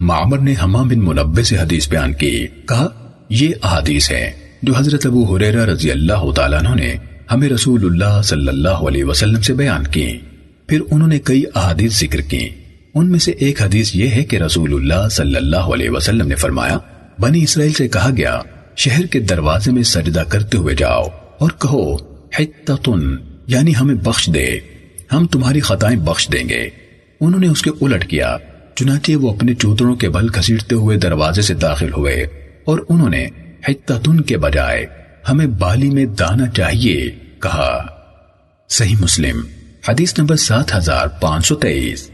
معمر نے حمام بن منبع سے حدیث بیان کی۔ کہا، یہ احادیث ہے جو حضرت ابو حریرہ رضی اللہ تعالیٰ عنہ نے ہمیں رسول اللہ صلی اللہ علیہ وسلم سے بیان کی۔ پھر انہوں نے کئی احادیث ذکر کی۔ ان میں سے ایک حدیث یہ ہے کہ رسول اللہ صلی اللہ علیہ وسلم نے فرمایا، بنی اسرائیل سے کہا گیا، شہر کے دروازے میں سجدہ کرتے ہوئے جاؤ اور کہو حتتن یعنی ہمیں بخش دے۔ ہم تمہاری خطائیں بخش دیں گے۔ انہوں نے اس کے الٹ کیا۔ چنانچہ وہ اپنے چودروں کے بل کھسیٹتے ہوئے دروازے سے داخل ہوئے اور انہوں نے حتتن کے بجائے ہمیں بالی میں دانا چاہیے کہا۔ صحیح مسلم، حدیث نمبر سات ہزار پانچ سو تیئیس۔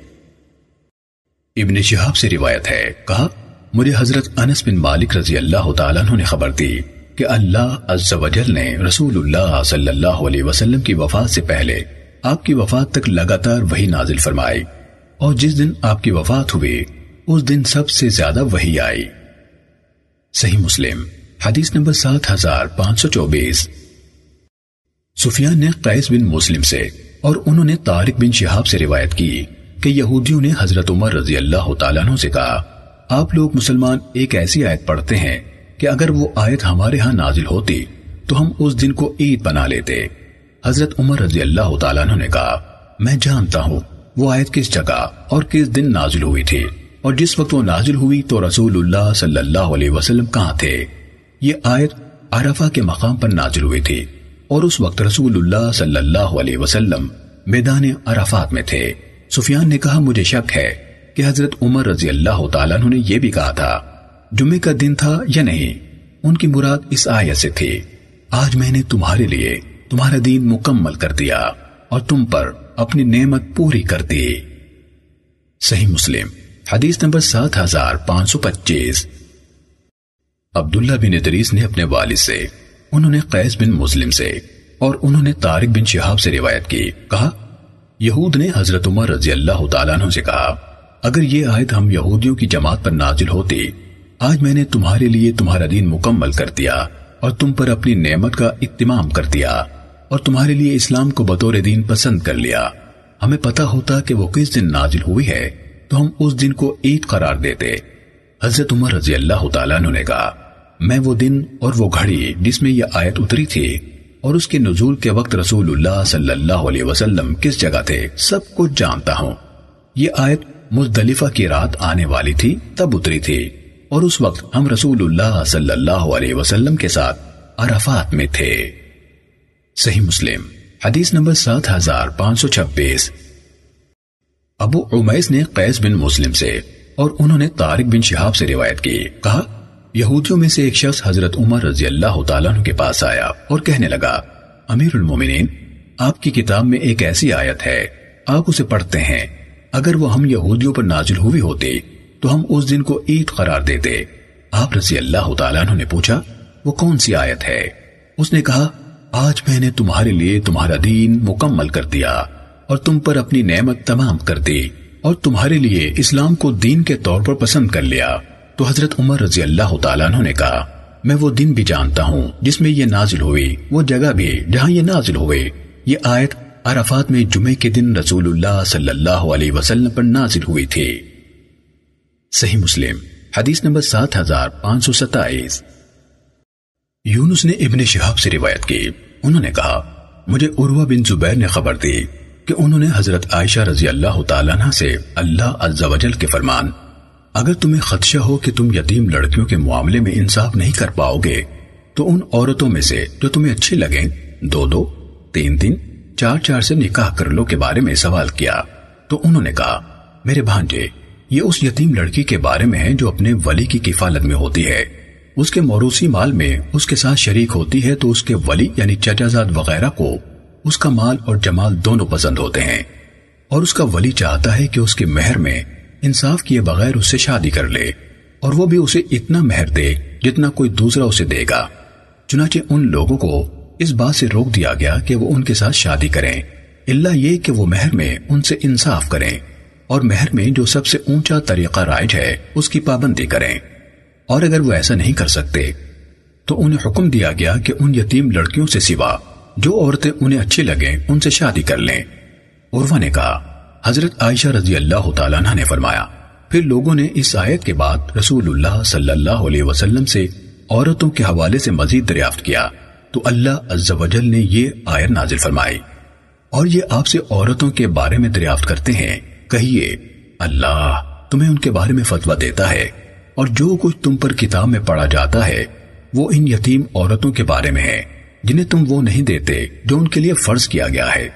ابن شہاب سے روایت ہے، کہا، مجھے حضرت انس بن مالک رضی اللہ تعالیٰ عنہ نے خبر دی کہ اللہ عز و جل نے رسول اللہ صلی اللہ علیہ وسلم کی وفات سے پہلے آپ کی وفات تک لگاتار وہی نازل فرمائی۔ اور جس دن آپ کی وفات ہوئی، اس دن سب سے زیادہ وہی آئی۔ صحیح مسلم، حدیث نمبر سات ہزار پانچ سو چوبیس۔ سفیان نے قیس بن مسلم سے اور انہوں نے طارق بن شہاب سے روایت کی کہ یہودیوں نے حضرت عمر رضی اللہ تعالیٰ عنہ سے کہا، آپ لوگ مسلمان ایک ایسی آیت پڑھتے ہیں کہ اگر وہ آیت ہمارے ہاں نازل ہوتی تو ہم اس دن کو عید بنا لیتے۔ حضرت عمر رضی اللہ تعالیٰ عنہ نے کہا، میں جانتا ہوں وہ آیت کس جگہ اور کس دن نازل ہوئی تھی؟ اور جس وقت وہ نازل ہوئی تو رسول اللہ صلی اللہ علیہ وسلم کہاں تھے؟ یہ آیت عرفہ کے مقام پر نازل ہوئی تھی اور اس وقت رسول اللہ صلی اللہ علیہ وسلم میدان عرفات میں تھے۔ سفیان نے کہا، مجھے شک ہے کہ حضرت عمر رضی اللہ تعالیٰ نے یہ بھی کہا تھا جمعے کا دن تھا یا نہیں؟ ان کی مراد اس آیت سے تھی۔ آج میں نے تمہارے لیے تمہارا دین مکمل کر دیا اور تم پر اپنی نعمت پوری کر دی۔ صحیح مسلم، حدیث نمبر سات ہزار پانچ سو پچیس۔ عبداللہ بن ادریس نے اپنے والد سے، انہوں نے قیس بن مسلم سے اور انہوں نے طارق بن شہاب سے روایت کی۔ کہا، یہود نے حضرت عمر رضی اللہ تعالیٰ عنہ سے کہا، اگر یہ آیت ہم یہودیوں کی جماعت پر نازل ہوتی، آج میں نے تمہارے لیے تمہارا دین مکمل کر دیا اور تم پر اپنی نعمت کا اتمام کر دیا۔ اور تمہارے لیے اسلام کو بطور دین پسند کر لیا۔ ہمیں پتا ہوتا کہ وہ کس دن نازل ہوئی ہے، تو ہم اس دن کو عید قرار دیتے۔ حضرت عمر رضی اللہ تعالیٰ نے کہا، میں وہ دن اور وہ گھڑی جس میں یہ آیت اتری تھی اور اس کے نزول کے وقت رسول اللہ صلی اللہ علیہ وسلم کس جگہ تھے، سب کچھ جانتا ہوں۔ یہ آیت مزدلفہ کی رات آنے والی تھی، تب اتری تھی۔ اور اس وقت ہم رسول اللہ صلی اللہ علیہ وسلم کے ساتھ عرفات میں تھے۔ صحیح مسلم، حدیث نمبر سات ہزار پانچ سو چھبیس۔ ابو عمیس نے قیس بن مسلم سے اور انہوں نے طارق بن شہاب سے روایت کی۔ کہا، یہودیوں میں سے ایک شخص حضرت عمر رضی اللہ تعالیٰ عنہ کے پاس آیا اور کہنے لگا، امیر المومنین، آپ کی کتاب میں ایک ایسی آیت ہے، آپ اسے پڑھتے ہیں۔ اگر وہ ہم یہودیوں پر نازل ہوئی ہوتی، تو ہم اس دن کو عید قرار دیتے۔ آپ رضی اللہ تعالیٰ عنہ نے پوچھا، وہ کون سی آیت ہے؟ اس نے کہا آج میں نے تمہارے لیے تمہارا دین مکمل کر دیا اور تم پر اپنی نعمت تمام کر دی اور تمہارے لیے اسلام کو دین کے طور پر پسند کر لیا۔ تو حضرت عمر رضی اللہ تعالیٰ نے کہا، میں وہ دن بھی جانتا ہوں جس میں یہ نازل ہوئی، وہ جگہ بھی جہاں یہ نازل ہوئے۔ یہ آیت عرفات میں جمعے کے دن رسول اللہ صلی اللہ علیہ وسلم پر نازل ہوئی تھی۔ صحیح مسلم، حدیث نمبر سات ہزار پانچ سو ستائیس۔ یونس نے ابن شہاب سے روایت کی۔ انہوں نے کہا، مجھے عروہ بن زبیر نے خبر دی کہ انہوں نے حضرت عائشہ رضی اللہ تعالیٰ عنہ سے اللہ عز و جل کے فرمان، اگر تمہیں خدشہ ہو کہ تم یتیم لڑکیوں کے معاملے میں انصاف نہیں کر پاؤ گے، تو ان عورتوں میں سے جو تمہیں اچھی لگیں، دو دو، تین تین، چار چار سے نکاح کر لو کے بارے میں سوال کیا۔ تو انہوں نے کہا، میرے بھانجے، یہ اس یتیم لڑکی کے بارے میں ہے جو اپنے ولی کی کفالت میں ہوتی ہے۔ اس کے موروثی مال میں اس کے ساتھ شریک ہوتی ہے تو اس کے ولی یعنی چچا زاد وغیرہ کو اس کا مال اور جمال دونوں پسند ہوتے ہیں۔ اور اس کا ولی چاہتا ہے کہ اس کے مہر میں انصاف کیے بغیر اس سے شادی کر لے اور وہ بھی اسے اتنا مہر دے جتنا کوئی دوسرا اسے دے گا۔ چنانچہ ان لوگوں کو اس بات سے روک دیا گیا کہ وہ ان کے ساتھ شادی کریں۔ اللہ یہ کہ وہ مہر میں ان سے انصاف کریں اور مہر میں جو سب سے اونچا طریقہ رائج ہے اس کی پابندی کریں۔ اور اگر وہ ایسا نہیں کر سکتے، تو انہیں حکم دیا گیا کہ ان یتیم لڑکیوں سے سوا جو عورتیں انہیں اچھی لگیں ان سے شادی کر لیں۔ عروا نے کہا، حضرت عائشہ رضی اللہ تعالیٰ عنہ نے فرمایا، پھر لوگوں نے اس آیت کے بعد رسول اللہ صلی اللہ علیہ وسلم سے عورتوں کے حوالے سے مزید دریافت کیا۔ تو اللہ عز و جل نے یہ آیت نازل فرمائی۔ اور یہ آپ سے عورتوں کے بارے میں دریافت کرتے ہیں۔ کہیے، اللہ تمہیں ان کے بارے میں فتویٰ دیتا ہے۔ اور جو کچھ تم پر کتاب میں پڑھا جاتا ہے، وہ ان یتیم عورتوں کے بارے میں ہے، جنہیں تم وہ نہیں دیتے جو ان کے لیے فرض کیا گیا ہے۔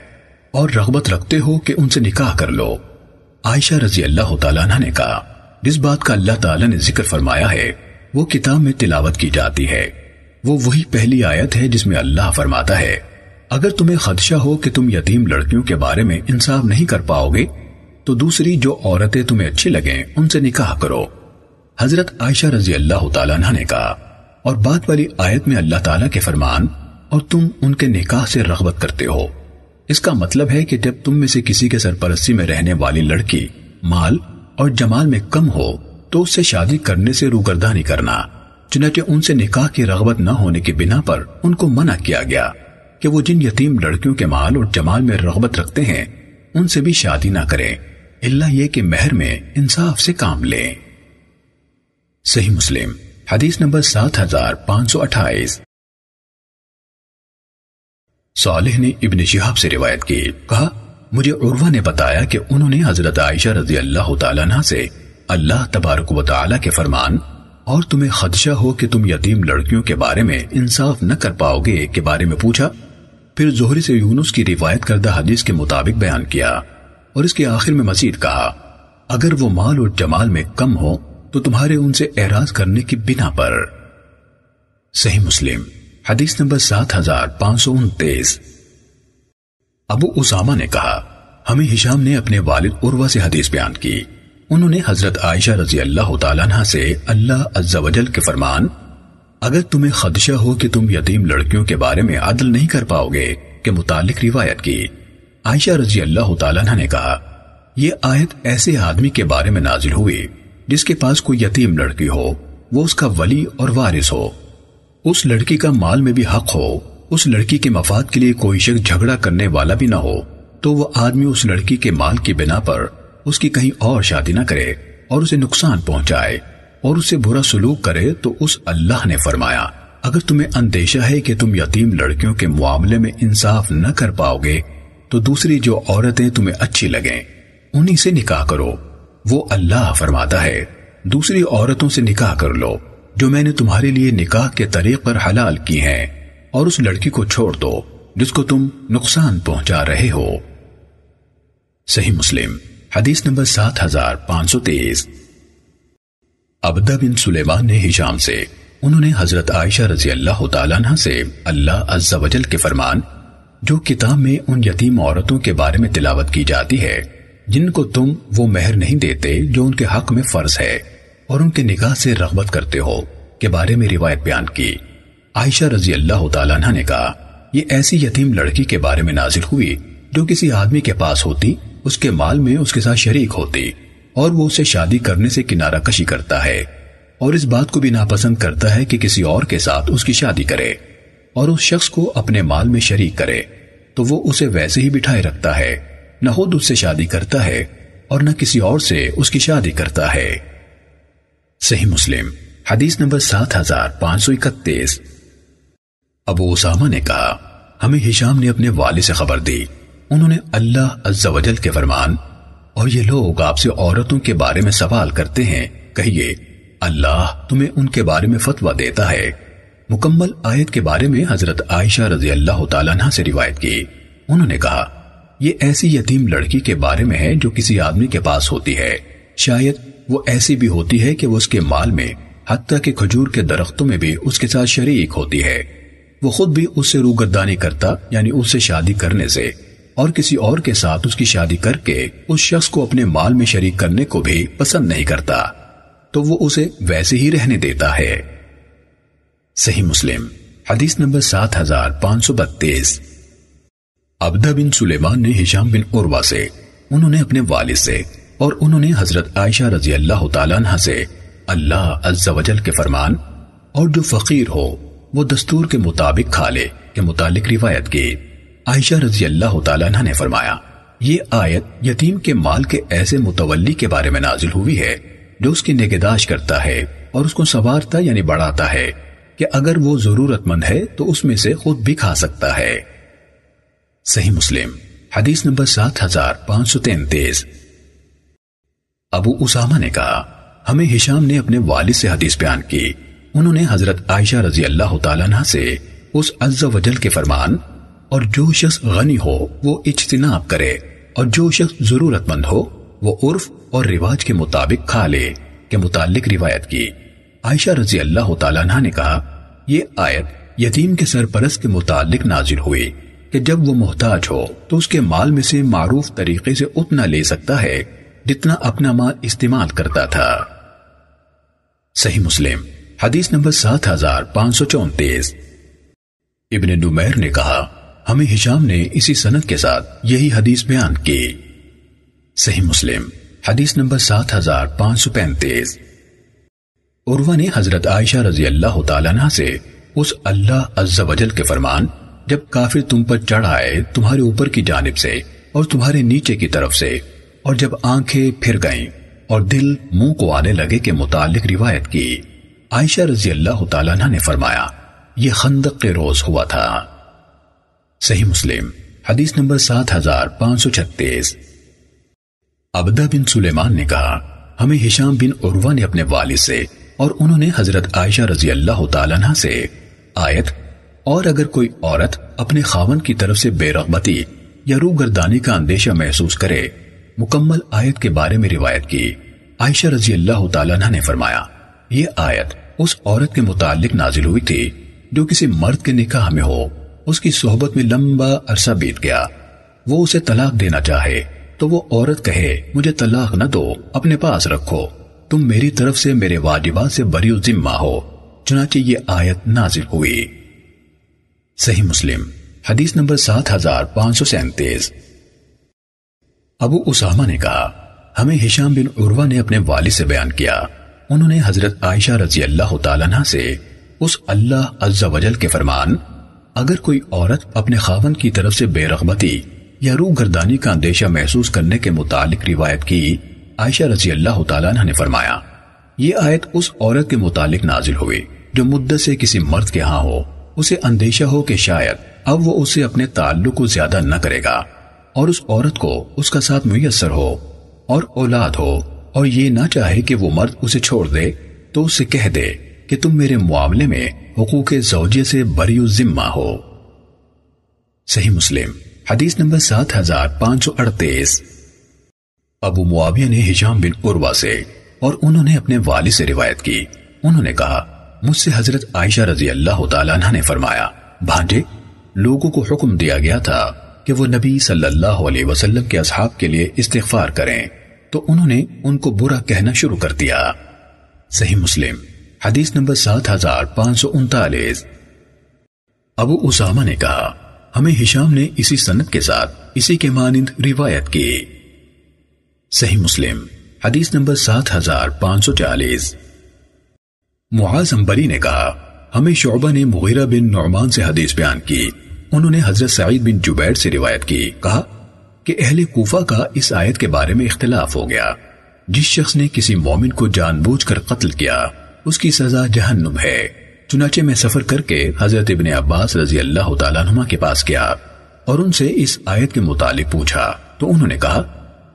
اور رغبت رکھتے ہو کہ ان سے نکاح کر لو۔ عائشہ رضی اللہ تعالیٰ نے کہا، جس بات کا اللہ تعالیٰ نے ذکر فرمایا ہے، وہ کتاب میں تلاوت کی جاتی ہے۔ وہ وہی پہلی آیت ہے جس میں اللہ فرماتا ہے، اگر تمہیں خدشہ ہو کہ تم یتیم لڑکیوں کے بارے میں انصاف نہیں کر پاؤ گے، تو دوسری جو عورتیں تمہیں اچھی لگیں، ان سے نکاح کرو۔ حضرت عائشہ رضی اللہ تعالیٰ نے کہا، اور بات والی آیت میں اللہ تعالیٰ کے فرمان، اور تم ان کے نکاح سے رغبت کرتے ہو۔ اس کا مطلب ہے کہ جب تم میں سے کسی کے سرپرستی میں رہنے والی لڑکی مال اور جمال میں کم ہو، تو اس سے شادی کرنے سے روگردانی کرنا، چنانچہ ان سے نکاح کی رغبت نہ ہونے کی بنا پر ان کو منع کیا گیا کہ وہ جن یتیم لڑکیوں کے مال اور جمال میں رغبت رکھتے ہیں، ان سے بھی شادی نہ کریں۔ اللہ یہ کہ مہر میں انصاف سے کام لیں۔ صحیح مسلم، حدیث نمبر سات ہزار پانچ سو اٹھائیس۔ صالح نے ابن شہاب سے روایت کی، کہا، مجھے عروہ نے بتایا کہ انہوں نے حضرت عائشہ رضی اللہ تعالیٰ عنہ سے اللہ تبارک و تعالیٰ کے فرمان، اور تمہیں خدشہ ہو کہ تم یتیم لڑکیوں کے بارے میں انصاف نہ کر پاؤ گے کے بارے میں پوچھا، پھر زہری سے یونس کی روایت کردہ حدیث کے مطابق بیان کیا، اور اس کے آخر میں مزید کہا، اگر وہ مال اور جمال میں کم ہو تو تمہارے ان سے اعراض کرنے کی بنا پر۔ صحیح مسلم، حدیث نمبر سات ہزار پانچ سو انتیس۔ ابو اسامہ نے کہا، ہمیں ہشام نے اپنے والد عروہ سے حدیث بیان کی۔ انہوں نے حضرت عائشہ رضی اللہ تعالیٰ عنہ سے اللہ عز و جل کے فرمان، اگر تمہیں خدشہ ہو کہ تم یتیم لڑکیوں کے بارے میں عدل نہیں کر پاؤ گے، کہ متعلق روایت کی۔ عائشہ رضی اللہ تعالیٰ عنہ نے کہا، یہ آیت ایسے آدمی کے بارے میں نازل ہوئی۔ جس کے پاس کوئی یتیم لڑکی ہو، وہ اس کا ولی اور وارث ہو۔ اس لڑکی کا مال میں بھی حق ہو، اس لڑکی کے مفاد کے لیے کوئی شخص جھگڑا کرنے والا بھی نہ ہو، تو وہ آدمی اس لڑکی کے مال کی بنا پر اس کی کہیں اور شادی نہ کرے اور اسے نقصان پہنچائے اور اسے برا سلوک کرے تو اس اللہ نے فرمایا، اگر تمہیں اندیشہ ہے کہ تم یتیم لڑکیوں کے معاملے میں انصاف نہ کر پاؤ گے تو دوسری جو عورتیں تمہیں اچھی لگیں انہی سے نکاح کرو۔ وہ اللہ فرماتا ہے، دوسری عورتوں سے نکاح کر لو، جو میں نے تمہارے لیے نکاح کے طریق پر حلال کی ہیں، اور اس لڑکی کو چھوڑ دو، جس کو تم نقصان پہنچا رہے ہو۔ صحیح مسلم، حدیث نمبر سات ہزار پانچ سو تیس ابدا بن سلیمان نے ہشام سے، انہوں نے حضرت عائشہ رضی اللہ تعالیٰ عنہ سے اللہ عز و جل کے فرمان، جو کتاب میں ان یتیم عورتوں کے بارے میں تلاوت کی جاتی ہے۔ جن کو تم وہ مہر نہیں دیتے جو ان کے حق میں فرض ہے اور ان کے نگاہ سے رغبت کرتے ہو کے بارے میں روایت بیان کی۔ عائشہ رضی اللہ تعالیٰ عنہ نے کہا، یہ ایسی یتیم لڑکی کے بارے میں نازل ہوئی جو کسی آدمی کے پاس ہوتی، اس کے مال میں اس کے ساتھ شریک ہوتی اور وہ اسے شادی کرنے سے کنارہ کشی کرتا ہے اور اس بات کو بھی ناپسند کرتا ہے کہ کسی اور کے ساتھ اس کی شادی کرے اور اس شخص کو اپنے مال میں شریک کرے، تو وہ اسے ویسے ہی بٹھائے رکھتا ہے۔ نہ خود اس سے شادی کرتا ہے اور نہ کسی اور سے اس کی شادی کرتا ہے۔ صحیح مسلم، حدیث نمبر سات ہزار پانچ سو اکتیس۔ ابو اسامہ نے کہا، ہمیں ہشام نے اپنے والد سے خبر دی۔ انہوں نے اللہ عز و جل کے فرمان، اور یہ لوگ آپ سے عورتوں کے بارے میں سوال کرتے ہیں، کہیے، اللہ تمہیں ان کے بارے میں فتویٰ دیتا ہے۔ مکمل آیت کے بارے میں حضرت عائشہ رضی اللہ تعالیٰ عنہ سے روایت کی۔ انہوں نے کہا یہ ایسی یتیم لڑکی کے بارے میں ہے جو کسی آدمی کے پاس ہوتی ہے۔ شاید وہ ایسی بھی ہوتی ہے کہ وہ اس کے مال میں، حتیٰ کہ کھجور کے درختوں میں بھی اس کے ساتھ شریک ہوتی ہے۔ وہ خود بھی اس سے روگردانی کرتا یعنی اس سے شادی کرنے سے، اور کسی اور کے ساتھ اس کی شادی کر کے اس شخص کو اپنے مال میں شریک کرنے کو بھی پسند نہیں کرتا۔ تو وہ اسے ویسے ہی رہنے دیتا ہے۔ صحیح مسلم، حدیث نمبر سات ہزار پانچ سو بتیس۔ ابدا بن سلیمان نے ہشام بن عروا سے، انہوں نے اپنے والد سے، اور انہوں نے حضرت عائشہ رضی اللہ تعالیٰ عنہ سے اللہ عز و جل کے فرمان، اور جو فقیر ہو، وہ دستور کے مطابق کھا لے کے متعلق روایت کی۔ عائشہ رضی اللہ تعالیٰ عنہ نے فرمایا، یہ آیت یتیم کے مال کے ایسے متولی کے بارے میں نازل ہوئی ہے، جو اس کی نگہداشت کرتا ہے اور اس کو سوارتا یعنی بڑھاتا ہے، کہ اگر وہ ضرورت مند ہے تو اس میں سے خود بھی کھا سکتا ہے۔ صحیح مسلم، حدیث نمبر سات ہزار پانچ سو تینتیس ابو اسامہ نے کہا، ہمیں ہشام نے اپنے والد سے حدیث بیان کی۔ انہوں نے حضرت عائشہ رضی اللہ تعالیٰ عنہ سے اس عز و جل کے فرمان، اور جو شخص غنی ہو، وہ اجتناب کرے، اور جو شخص ضرورت مند ہو، وہ عرف اور رواج کے مطابق کھا لے کے متعلق روایت کی۔ عائشہ رضی اللہ تعالیٰ عنہ نے کہا، یہ آیت یتیم کے سرپرست کے متعلق نازل ہوئی۔ کہ جب وہ محتاج ہو تو اس کے مال میں سے معروف طریقے سے اتنا لے سکتا ہے جتنا اپنا مال استعمال کرتا تھا۔ صحیح مسلم، حدیث نمبر سات ہزار پانچ سو چونتیس۔ ابن نمیر نے کہا، ہمیں ہشام نے اسی سنت کے ساتھ یہی حدیث بیان کی۔ صحیح مسلم، حدیث نمبر سات ہزار پانچ سو پینتیس۔ عروہ نے حضرت عائشہ رضی اللہ تعالیٰ سے اس اللہ عز و جل کے فرمان جب کافر تم پر چڑھ آئے تمہارے اوپر کی جانب سے اور تمہارے نیچے کی طرف سے، اور جب آنکھیں پھر گئیں اور دل منہ کو آنے لگے کے متعلق روایت کی، عائشہ رضی اللہ تعالیٰ عنہ نے فرمایا، یہ خندق کے روز ہوا تھا۔ صحیح مسلم، حدیث نمبر سات ہزار پانچ سو چھتیس۔ عبدہ بن سلیمان نے کہا، ہمیں ہشام بن عروہ نے اپنے والد سے اور انہوں نے حضرت عائشہ رضی اللہ تعالیٰ عنہ سے آیت اور اگر کوئی عورت اپنے خاون کی طرف سے بے رغبتی یا روح گردانی کا اندیشہ محسوس کرے، مکمل آیت کے بارے میں روایت کی۔ عائشہ رضی اللہ تعالیٰ عنہ نے فرمایا، یہ آیت اس عورت کے متعلق نازل ہوئی تھی جو کسی مرد کے نکاح میں ہو، اس کی صحبت میں لمبا عرصہ بیت گیا۔ وہ اسے طلاق دینا چاہے تو وہ عورت کہے، مجھے طلاق نہ دو، اپنے پاس رکھو۔ تم میری طرف سے، میرے واجبات سے بری ذمہ ہو۔ چنانچہ یہ آیت نازل ہوئی۔ صحیح مسلم، حدیث نمبر سات ہزار پانچ سو سینتیس۔ ابو اسامہ نے کہا، ہمیں ہشام بن عروہ نے اپنے والد سے بیان کیا۔ انہوں نے حضرت عائشہ رضی اللہ تعالیٰ عنہ سے اس اللہ عز و جل کے فرمان، اگر کوئی عورت اپنے خاون کی طرف سے بے رغبتی یا روح گردانی کا اندیشہ محسوس کرنے کے متعلق روایت کی، عائشہ رضی اللہ تعالیٰ عنہ نے فرمایا۔ یہ آیت اس عورت کے متعلق نازل ہوئی جو مدت سے کسی مرد کے ہاں ہو۔ اسے اندیشہ ہو کہ شاید اب وہ اسے اپنے تعلق کو زیادہ نہ کرے گا اور اس عورت کو اس کا ساتھ میسر ہو اور اولاد ہو اور یہ نہ چاہے کہ وہ مرد اسے چھوڑ دے تو اسے کہہ دے کہ تم میرے معاملے میں حقوق زوجے سے بری ذمہ ہو۔ صحیح مسلم، حدیث نمبر سات ہزار پانچ سو اڑتیس۔ ابو معاویہ نے ہجام بن عروہ سے اور انہوں نے اپنے والد سے روایت کی۔ انہوں نے کہا مجھ سے حضرت عائشہ رضی اللہ تعالیٰ عنہ نے فرمایا بھانجے لوگوں کو حکم دیا گیا تھا کہ وہ نبی صلی اللہ علیہ وسلم کے اصحاب کے لیے استغفار کریں، تو انہوں نے ان کو برا کہنا شروع کر دیا۔ صحیح مسلم، حدیث نمبر سات ہزار پانچ سو انتالیس۔ ابو اسامہ نے کہا، ہمیں ہشام نے اسی سنت کے ساتھ اسی کے مانند روایت کی۔ صحیح مسلم، حدیث نمبر سات ہزار پانچ سو چالیس۔ معاذ امبری نے کہا، ہمیں شعبہ نے مغیرہ بن نعمان سے حدیث بیان کی۔ انہوں نے حضرت سعید بن جبیر سے روایت کی۔ کہا کہ اہل کوفہ کا اس آیت کے بارے میں اختلاف ہو گیا۔ جس شخص نے کسی مومن کو جان بوجھ کر قتل کیا، اس کی سزا جہنم ہے۔ چنانچہ میں سفر کر کے حضرت ابن عباس رضی اللہ تعالیٰ عنہ کے پاس گیا اور ان سے اس آیت کے متعلق پوچھا۔ تو انہوں نے کہا،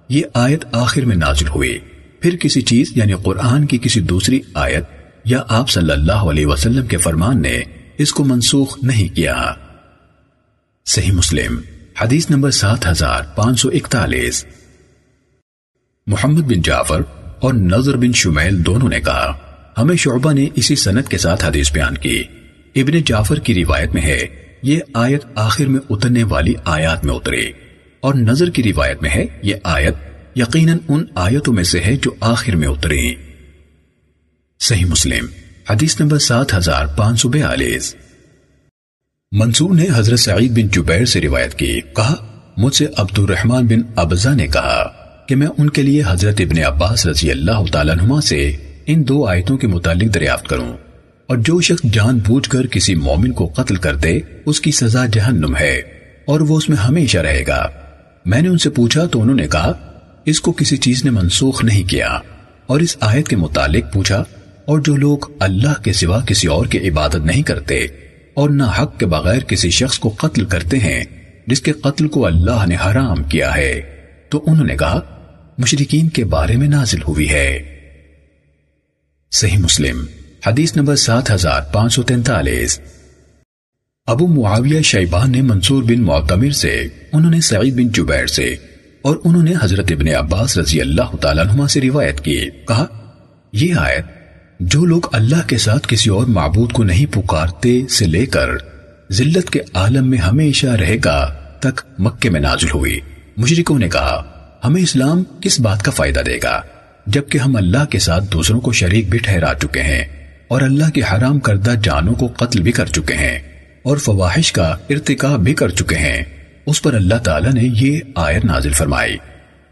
یہ آیت آخر میں نازل ہوئی۔ پھر کسی چیز یعنی قرآن کی کسی دوسری آیت یا آپ صلی اللہ علیہ وسلم کے فرمان نے اس کو منسوخ نہیں کیا۔ صحیح مسلم، حدیث نمبر سات ہزار پانچ سو اکتالیس۔ محمد بن جعفر اور نظر بن شمیل دونوں نے کہا، ہمیں شعبہ نے اسی سنت کے ساتھ حدیث بیان کی۔ ابن جعفر کی روایت میں ہے، یہ آیت آخر میں اترنے والی آیات میں اترے اور نظر کی روایت میں ہے، یہ آیت یقیناً ان آیتوں میں سے ہے جو آخر میں اترے صحیح مسلم، حدیث نمبر سات ہزار پانچ سو بیالیس۔ منصور نے حضرت سعید بن جبیر سے روایت کی، کہا، مجھ سے عبد الرحمن بن ابزا نے کہا کہ میں ان کے لیے حضرت ابن عباس رضی اللہ تعالیٰ نما سے ان دو آیتوں کے متعلق دریافت کروں۔ اور جو شخص جان بوجھ کر کسی مومن کو قتل کر دے، اس کی سزا جہنم ہے اور وہ اس میں ہمیشہ رہے گا۔ میں نے ان سے پوچھا تو انہوں نے کہا، اس کو کسی چیز نے منسوخ نہیں کیا۔ اور اس آیت کے متعلق پوچھا اور جو لوگ اللہ کے سوا کسی اور کی عبادت نہیں کرتے اور نہ حق کے بغیر کسی شخص کو قتل کرتے ہیں، جس کے قتل کو اللہ نے حرام کیا ہے۔ تو انہوں نے کہا مشرقین کے بارے میں نازل ہوئی ہے۔ صحیح مسلم، حدیث نمبر سات ہزار پانچ سو تینتالیس۔ ابو معاویہ شیبان نے منصور بن معتمر سے، انہوں نے سعید بن جبیر سے، اور انہوں نے حضرت ابن عباس رضی اللہ تعالیٰ سے روایت کی۔ کہا، یہ آیت جو لوگ اللہ کے ساتھ کسی اور معبود کو نہیں پکارتے سے لے کر ذلت کے عالم میں ہمیشہ رہے گا تک مکے میں نازل ہوئی۔ مشرکوں نے کہا، ہمیں اسلام کس بات کا فائدہ دے گا؟ جبکہ ہم اللہ کے ساتھ دوسروں کو شریک بھی ٹھہرا چکے ہیں اور اللہ کی حرام کردہ جانوں کو قتل بھی کر چکے ہیں اور فواہش کا ارتکاب بھی کر چکے ہیں۔ اس پر اللہ تعالیٰ نے یہ آیت نازل فرمائی۔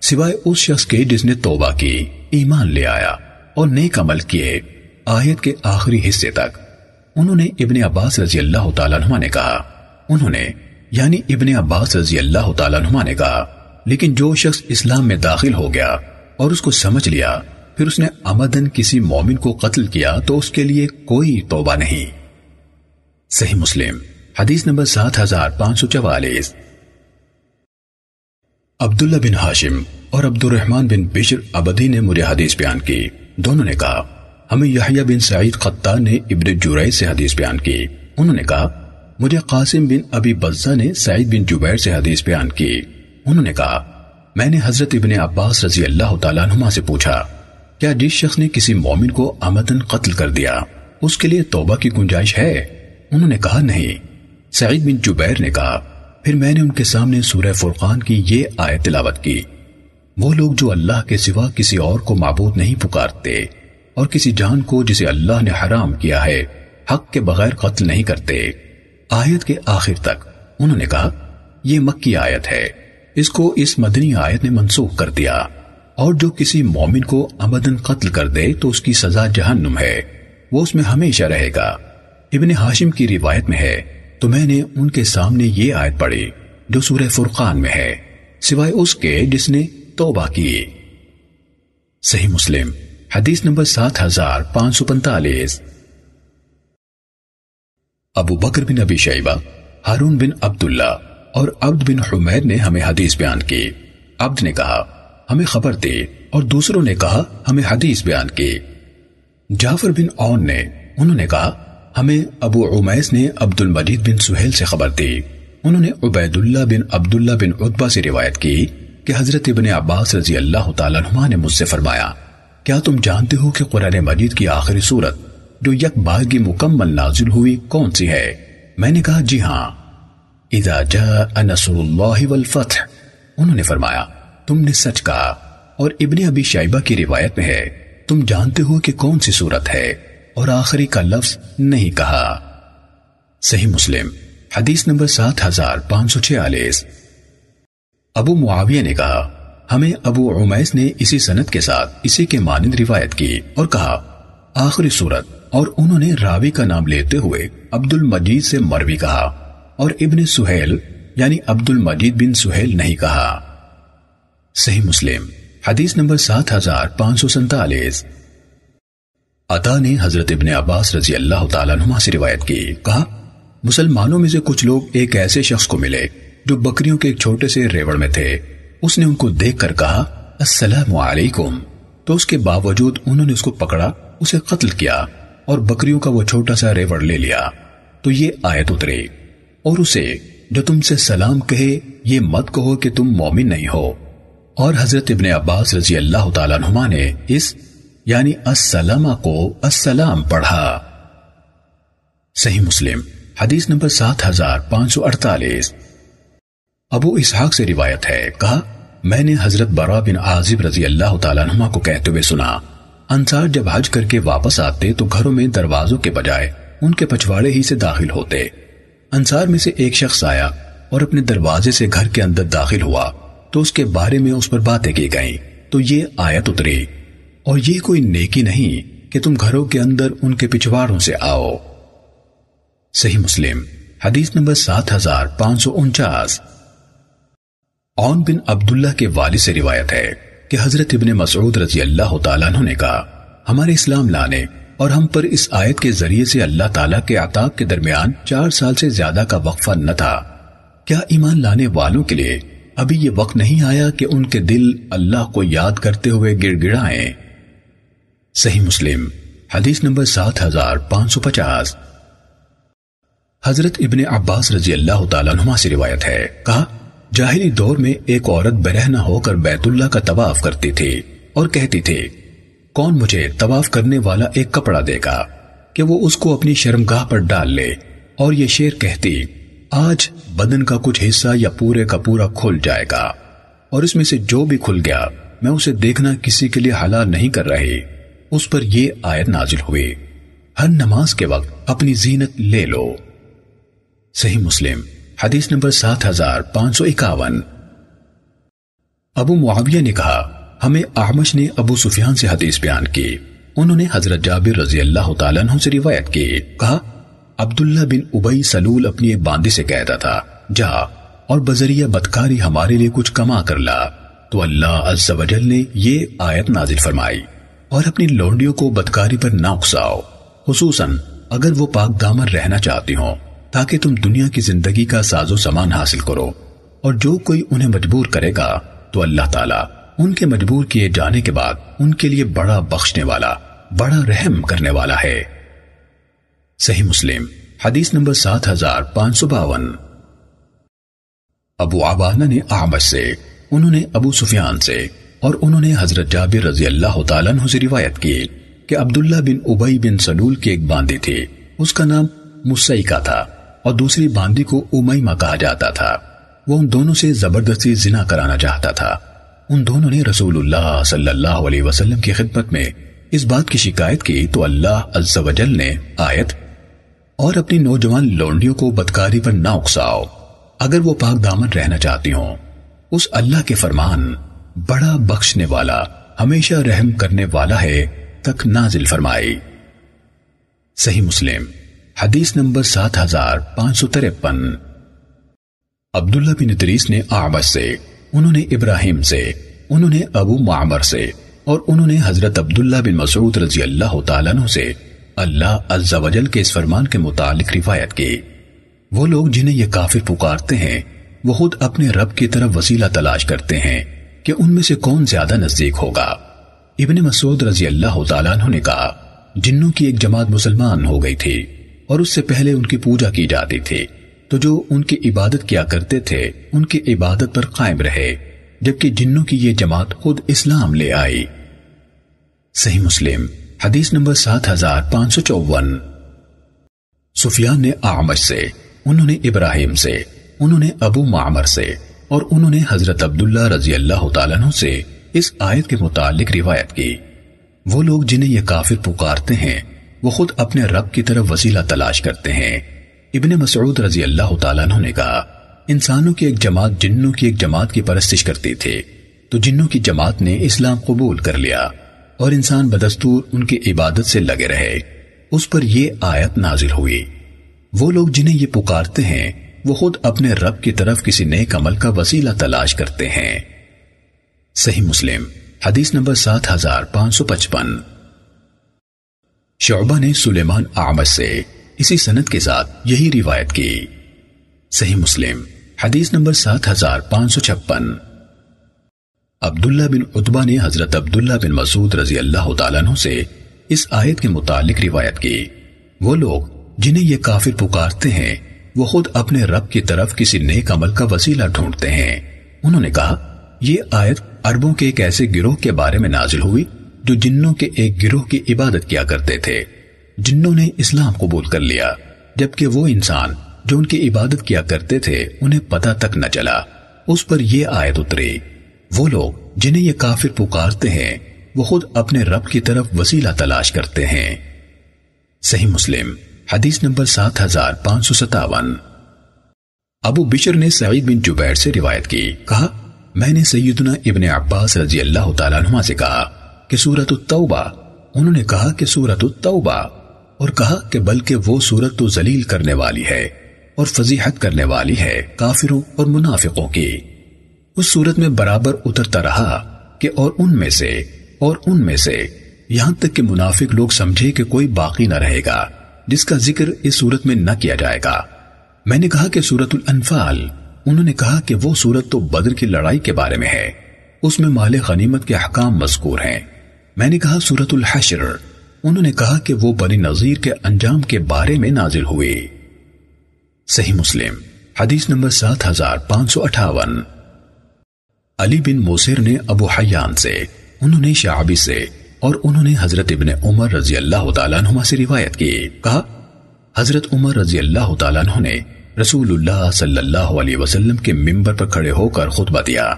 سوائے اس شخص کے جس نے توبہ کی، ایمان لے آیا اور نیک عمل کیے۔ آیت کے آخری حصے تک۔ انہوں نے ابن عباس رضی اللہ تعالیٰ عنہ نے کہا۔ انہوں نے یعنی ابن عباس رضی اللہ تعالیٰ عنہ نے کہا، لیکن جو شخص اسلام میں داخل ہو گیا اور اس کو سمجھ لیا، پھر اس نے امدن کسی مومن کو قتل کیا تو اس کے لیے کوئی توبہ نہیں۔ صحیح مسلم، حدیث نمبر سات ہزار پانچ سو چوالیس۔ عبداللہ بن ہاشم اور عبد الرحمن بن بشر عبدی نے مجھے حدیث بیان کی۔ دونوں نے کہا ہمیں یحییٰ بن سعید قطان نے ابن جورائی سے حدیث بیان کی۔ انہوں نے کہا، مجھے قاسم بن ابی بزہ نے سعید بن جبیر سے حدیث بیان کی۔ انہوں نے کہا، میں نے حضرت ابن عباس رضی اللہ تعالیٰ عنہ سے پوچھا، کیا جس شخص نے کسی مومن کو آمدن قتل کر دیا، اس کے لیے توبہ کی گنجائش ہے؟ انہوں نے کہا، نہیں۔ سعید بن جبیر نے کہا، پھر میں نے ان کے سامنے سورہ فرقان کی یہ آیت تلاوت کی۔ وہ لوگ جو اللہ کے سوا کسی اور کو معبود نہیں پکارتے اور کسی جان کو جسے اللہ نے حرام کیا ہے، حق کے بغیر قتل نہیں کرتے۔ آیت کے آخر تک انہوں نے کہا، یہ مکی آیت ہے۔ اس کو اس مدنی آیت نے منسوخ کر دیا۔ اور جو کسی مومن کو امدن قتل کر دے تو اس کی سزا جہنم ہے۔ وہ اس میں ہمیشہ رہے گا۔ ابن ہاشم کی روایت میں ہے، تو میں نے ان کے سامنے یہ آیت پڑھی جو سورہ فرقان میں ہے، سوائے اس کے جس نے توبہ کی۔ صحیح مسلم۔ حدیث نمبر سات ہزار پانچ سو پنتالیس۔ ابو بکر بن ابی شیبہ، ہارون بن عبداللہ اور عبد بن حمید نے ہمیں حدیث بیان کی۔ عبد نے کہا، ہمیں خبر دی اور دوسروں نے کہا، ہمیں حدیث بیان کی۔ جعفر بن اون نے، انہوں نے کہا، ہمیں ابو عمیس نے عبد المجید بن سہیل سے خبر دی۔ انہوں نے عبید اللہ بن عبداللہ بن عطبہ سے روایت کی کہ حضرت ابن عباس رضی اللہ تعالیٰ نے مجھ سے فرمایا کیا تم جانتے ہو کہ قرآن مجید کی آخری صورت جو یک باغی مکمل نازل ہوئی کون سی ہے؟ میں نے کہا جی ہاں۔ اذا جاء نصر اللہ والفتح، انہوں نے فرمایا، تم نے سچ کہا اور ابن ابی شائبہ کی روایت میں ہے، تم جانتے ہو کہ کون سی صورت ہے؟ اور آخری کا لفظ نہیں کہا۔ صحیح مسلم، حدیث نمبر سات ہزار پانچ سو چھیالیس۔ ابو معاویہ نے کہا ہمیں ابو عمیس نے اسی سنت کے ساتھ اسی کے مانند روایت کی اور کہا، آخری صورت، اور انہوں نے راوی کا نام لیتے ہوئے عبد المجید سے مروی کہا اور ابن سہیل یعنی عبد المجید بن سہیل نہیں کہا۔ صحیح مسلم، حدیث نمبر سات ہزار پانچ سو سنتالیس عطا نے حضرت ابن عباس رضی اللہ تعالیٰ نما سے روایت کی، کہا، مسلمانوں میں سے کچھ لوگ ایک ایسے شخص کو ملے جو بکریوں کے ایک چھوٹے سے ریوڑ میں تھے۔ اس نے ان کو دیکھ کر کہا، السلام علیکم. تو اس کے باوجود انہوں نے اس کو پکڑا، اسے قتل کیا اور بکریوں کا وہ چھوٹا سا ریوڑ لے لیا۔ تو یہ آیت اترے اور اسے، جو تم سے سلام کہے، یہ مت کہو کہ تم مومن نہیں ہو۔ اور حضرت ابن عباس رضی اللہ تعالیٰ نما نے اس یعنی السلام کو السلام پڑھا۔ صحیح مسلم، حدیث نمبر سات ہزار پانچ سو اڑتالیس۔ ابو اسحاق سے روایت ہے، کہا، میں نے حضرت برا بن عازب رضی اللہ تعالیٰ نما کو کہتے ہوئے سنا، انصار جب حج کر کے واپس آتے تو گھروں میں دروازوں کے بجائے ان کے پچھواڑے ہی سے داخل ہوتے۔ انصار میں سے ایک شخص آیا اور اپنے دروازے سے گھر کے اندر داخل ہوا، تو اس کے بارے میں اس پر باتیں کی گئیں۔ تو یہ آیت اتری، اور یہ کوئی نیکی نہیں کہ تم گھروں کے اندر ان کے پچھواڑوں سے آؤ۔ صحیح مسلم، حدیث نمبر سات ہزار پانچ سو انچاس۔ اون بن عبداللہ کے والد سے روایت ہے کہ حضرت ابن مسعود رضی اللہ تعالیٰ عنہ نے کہا، ہمارے اسلام لانے اور ہم پر اس آیت کے ذریعے سے اللہ تعالیٰ کے عطاب کے درمیان چار سال سے زیادہ کا وقفہ نہ تھا۔ کیا ایمان لانے والوں کے لیے ابھی یہ وقت نہیں آیا کہ ان کے دل اللہ کو یاد کرتے ہوئے گڑ گڑائیں؟ صحیح مسلم، حدیث نمبر سات ہزار پانچ سو پچاس۔ حضرت ابن عباس رضی اللہ تعالیٰ نما سے روایت ہے، کہا جاہلی دور میں ایک عورت برہنہ ہو کر بیت اللہ کا طواف کرتی تھی اور کہتی تھی، کون مجھے طواف کرنے والا ایک کپڑا دے گا کہ وہ اس کو اپنی شرمگاہ پر ڈال لے؟ اور یہ شیر کہتی، آج بدن کا کچھ حصہ یا پورے کا پورا کھل جائے گا اور اس میں سے جو بھی کھل گیا، میں اسے دیکھنا کسی کے لیے حلال نہیں کر رہی۔ اس پر یہ آیت نازل ہوئی۔ ہر نماز کے وقت اپنی زینت لے لو۔ صحیح مسلم۔ حدیث نمبر سات ہزار پانچ سو اکاون۔ ابو معاویہ نے کہا، ہمیں احمش نے ابو سفیان سے حدیث بیان کی۔ انہوں نے حضرت جابر رضی اللہ تعالیٰ عنہ سے روایت کی۔ کہا، عبداللہ بن ابئی سلول اپنی ایک باندی سے کہتا تھا، جا اور بذریعہ بدکاری ہمارے لیے کچھ کما کر لا۔ تو اللہ عز و جل نے یہ آیت نازل فرمائی۔ اور اپنی لونڈیوں کو بدکاری پر نہ اکساؤ۔ خصوصاً اگر وہ پاک دامر رہنا چاہتی ہوں۔ تاکہ تم دنیا کی زندگی کا ساز و سامان حاصل کرو اور جو کوئی انہیں مجبور کرے گا تو اللہ تعالیٰ ان کے مجبور کیے جانے کے بعد ان کے لیے بڑا بخشنے والا، بڑا رحم کرنے والا ہے۔ صحیح مسلم، حدیث نمبر سات ہزار پانچ سو باون۔ ابو آبانہ نے آمد سے، انہوں نے ابو سفیان سے اور انہوں نے حضرت جابر رضی اللہ تعالیٰ عنہ سے روایت کی کہ عبداللہ بن ابئی بن سلول کی ایک باندی تھی، اس کا نام مسیقہ تھا۔ اور دوسری باندی کو امیمہ کہا جاتا تھا۔ وہ ان دونوں سے زبردستی زنا کرانا چاہتا تھا۔ ان دونوں نے رسول اللہ صلی اللہ علیہ وسلم کی خدمت میں اس بات کی شکایت کی تو اللہ عز و جل نے آیت، اور اپنی نوجوان لونڈیوں کو بدکاری پر نہ اکساؤ۔ اگر وہ پاک دامن رہنا چاہتی ہوں، اس اللہ کے فرمان بڑا بخشنے والا، ہمیشہ رحم کرنے والا ہے تک نازل فرمائی۔ صحیح مسلم۔ حدیث نمبر سات ہزار پانچ سو ترپن۔ عبداللہ بن ادریس نے آبس سے، انہوں نے ابراہیم سے، انہوں نے ابو معمر سے، اور انہوں نے حضرت عبداللہ بن مسعود رضی اللہ تعالیٰ عنہ سے اللہ عز و جل کے اس فرمان کے متعلق روایت کی۔ وہ لوگ جنہیں یہ کافر پکارتے ہیں، وہ خود اپنے رب کی طرف وسیلہ تلاش کرتے ہیں کہ ان میں سے کون زیادہ نزدیک ہوگا۔ ابن مسعود رضی اللہ تعالیٰ عنہ نے کہا، جنوں کی ایک جماعت مسلمان ہو گئی تھی۔ اور اس سے پہلے ان کی پوجا کی جاتی تھی۔ تو جو ان کی عبادت کیا کرتے تھے، ان کی عبادت پر قائم رہے، جبکہ جنوں کی یہ جماعت خود اسلام لے آئی۔ صحیح مسلم، حدیث نمبر سات ہزار پانچ سو چون۔ سفیان نے آمش سے، انہوں نے ابراہیم سے، انہوں نے ابو معمر سے، اور انہوں نے حضرت عبداللہ رضی اللہ تعالیٰ عنہ سے اس آیت کے متعلق روایت کی۔ وہ لوگ جنہیں یہ کافر پکارتے ہیں وہ خود اپنے رب کی طرف وسیلہ تلاش کرتے ہیں۔ ابن مسعود رضی اللہ تعالیٰ عنہ نے کہا، انسانوں کی ایک جماعت جنوں کی ایک جماعت کی پرستش کرتی تھی۔ تو جنوں کی جماعت نے اسلام قبول کر لیا اور انسان بدستور ان کی عبادت سے لگے رہے۔ اس پر یہ آیت نازل ہوئی۔ وہ لوگ جنہیں یہ پکارتے ہیں، وہ خود اپنے رب کی طرف کسی نیک عمل کا وسیلہ تلاش کرتے ہیں۔ صحیح مسلم، حدیث نمبر سات ہزار پانچ سو پچپن۔ شعبہ نے سلیمان آمد سے اسی سنت کے ساتھ یہی روایت کی۔ صحیح مسلم، حدیث نمبر سات ہزار پانچ سو چھپن۔ عبداللہ بن عطبہ نے حضرت عبداللہ بن مسعود رضی اللہ تعالیٰ عنہ سے اس آیت کے متعلق روایت کی۔ وہ لوگ جنہیں یہ کافر پکارتے ہیں، وہ خود اپنے رب کی طرف کسی نیک عمل کا وسیلہ ڈھونڈتے ہیں۔ انہوں نے کہا، یہ آیت عربوں کے ایک ایسے گروہ کے بارے میں نازل ہوئی؟ جو جنوں کے ایک گروہ کی عبادت کیا کرتے تھے، جنوں نے اسلام قبول کر لیا، جبکہ وہ انسان جو ان کی عبادت کیا کرتے تھے، انہیں پتہ تک نہ چلا۔ اس پر یہ آیت اتری، وہ لوگ جنہیں یہ کافر پکارتے ہیں، وہ خود اپنے رب کی طرف وسیلہ تلاش کرتے ہیں۔ صحیح مسلم، حدیث نمبر سات ہزار پانچ سو ستاون۔ ابو بشر نے سعید بن جبیر سے روایت کی، کہا، میں نے سیدنا ابن عباس رضی اللہ تعالیٰ عنہ سے کہا کہ سورت التوبہ، انہوں نے کہا کہ سورت التوبہ، اور کہا کہ بلکہ وہ صورت تو ذلیل کرنے والی ہے، اور فضیحت کرنے والی ہے کافروں اور منافقوں کی۔ اس صورت میں برابر اترتا رہا کہ اور ان میں سے، اور ان میں سے، یہاں تک کہ منافق لوگ سمجھے کہ کوئی باقی نہ رہے گا، جس کا ذکر اس صورت میں نہ کیا جائے گا۔ میں نے کہا کہ سورت الانفال، انہوں نے کہا کہ وہ صورت تو بدر کی لڑائی کے بارے میں ہے، اس میں مال غنیمت کے حکام مذکور ہیں۔ میں نے کہا سورت الحشر۔ انہوں نے کہا کہ وہ بنی نظیر کے انجام کے بارے میں نازل ہوئی صحیح مسلم، حدیث نمبر سات ہزار پانچ سو اٹھاون۔ علی بن موسر نے ابو حیان سے، انہوں نے شعبی سے، اور انہوں نے حضرت ابن عمر رضی اللہ تعالیٰ عنہ سے روایت کی۔ کہا، حضرت عمر رضی اللہ تعالیٰ عنہ نے رسول اللہ صلی اللہ علیہ وسلم کے ممبر پر کھڑے ہو کر خطبہ دیا۔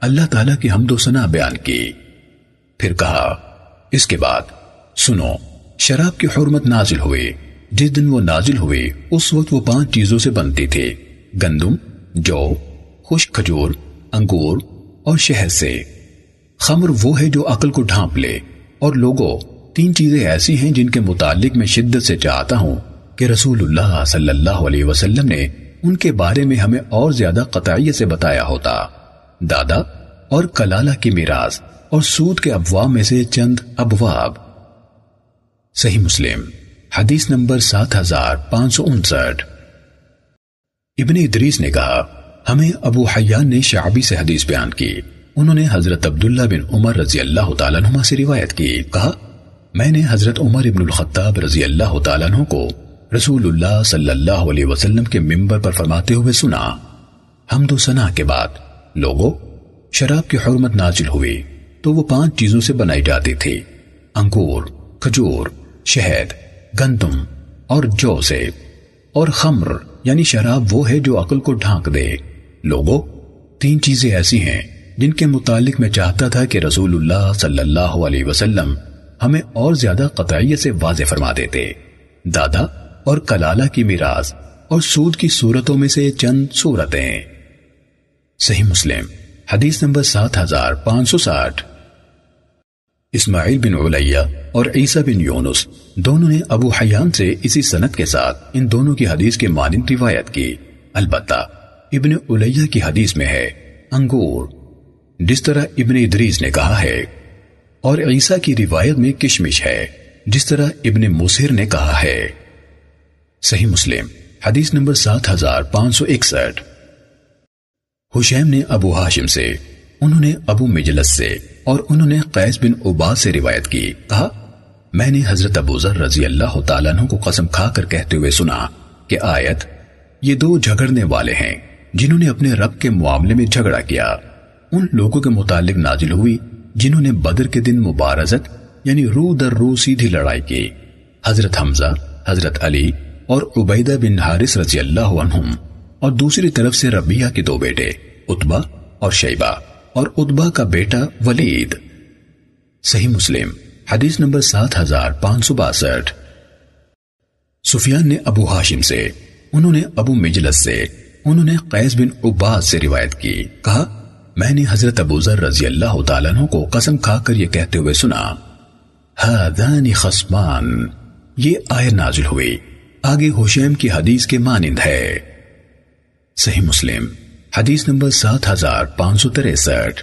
اللہ تعالیٰ کی حمد و سنا بیان کی۔ پھر کہا، اس کے بعد، سنو، شراب کی حرمت نازل ہوئی۔ جس دن وہ نازل ہوئی، اس وقت وہ پانچ چیزوں سے بنتی تھی۔ گندم، جو، خشک کھجور، انگور اور شہد سے۔ خمر وہ ہے جو عقل کو ڈھانپ لے۔ اور لوگوں تین چیزیں ایسی ہیں جن کے متعلق میں شدت سے چاہتا ہوں کہ رسول اللہ صلی اللہ علیہ وسلم نے ان کے بارے میں ہمیں اور زیادہ قطعیت سے بتایا ہوتا۔ دادا اور کلالہ کی میراث۔ اور سود کے ابواب میں سے چند ابواب۔ صحیح مسلم، حدیث نمبر سات ہزار پانچ سو انسٹھ۔ ابن ادریس نے کہا، ہمیں ابو حیان نے شعبی سے حدیث بیان کی۔ انہوں نے حضرت عبداللہ بن عمر رضی اللہ تعالیٰ عنہ سے روایت کی۔ کہا، میں نے حضرت عمر ابن الخطاب رضی اللہ تعالیٰ عنہ کو رسول اللہ صلی اللہ علیہ وسلم کے ممبر پر فرماتے ہوئے سنا۔ ہم دو سنا کے بعد لوگوں شراب کی حرمت نازل ہوئی۔ تو وہ پانچ چیزوں سے بنائی جاتی تھی۔ انگور، کھجور، شہد، گندم اور جو سے۔ اور خمر یعنی شراب وہ ہے جو عقل کو ڈھانک دے۔ لوگوں تین چیزیں ایسی ہیں جن کے متعلق میں چاہتا تھا کہ رسول اللہ صلی اللہ علیہ وسلم ہمیں اور زیادہ قطعیت سے واضح فرما دیتے۔ دادا اور کلالہ کی میراث اور سود کی صورتوں میں سے چند صورتیں۔ صحیح مسلم، حدیث نمبر سات ہزار پانچ سو ساٹھ۔ اسماعیل بن علیہ اور عیسیٰ بن یونس دونوں نے ابو حیان سے اسی سنت کے ساتھ ان دونوں کی حدیث کے مانند روایت کی۔ البتہ ابن علیہ کی حدیث میں ہے انگور۔ جس طرح ابن ادریس نے کہا ہے اور عیسیٰ کی روایت میں کشمش ہے۔ جس طرح ابن مصر نے کہا ہے۔ صحیح مسلم، حدیث نمبر سات ہزار پانچ سو اکسٹھ۔ حشیم نے ابو ہاشم سے انہوں نے ابو مجلس سے اور انہوں نے قیس بن عباد سے روایت کی۔ کہا، میں نے حضرت ابو ذر رضی اللہ تعالیٰ عنہ کو قسم کھا کر کہتے ہوئے سنا کہ آیت، یہ دو جھگڑنے والے ہیں جنہوں نے اپنے رب کے معاملے میں جھگڑا کیا۔ ان لوگوں کے متعلق نازل ہوئی جنہوں نے بدر کے دن مبارزت یعنی رو در رو سیدھی لڑائی کی۔ حضرت حمزہ، حضرت علی اور عبیدہ بن حارث رضی اللہ عنہم اور دوسری طرف سے ربیہ کے دو بیٹے اتبا اور شیبہ۔ اور اتبا کا بیٹا ولید۔ صحیح مسلم، حدیث نمبر سات ہزار پانچ سو باسٹھ۔ سفیان نے ابو ہاشم سے، انہوں نے ابو مجلس سے، انہوں نے قیس بن عباد سے روایت کی۔ کہا، میں نے حضرت ابو ذر رضی اللہ تعالیٰ عنہ کو قسم کھا کر یہ کہتے ہوئے سنا ہادان خصمان یہ آئے نازل ہوئی۔ آگے حشیم کی حدیث کے مانند ہے۔ صحیح مسلم حدیث نمبر سات ہزار پانچ سو تریسٹھ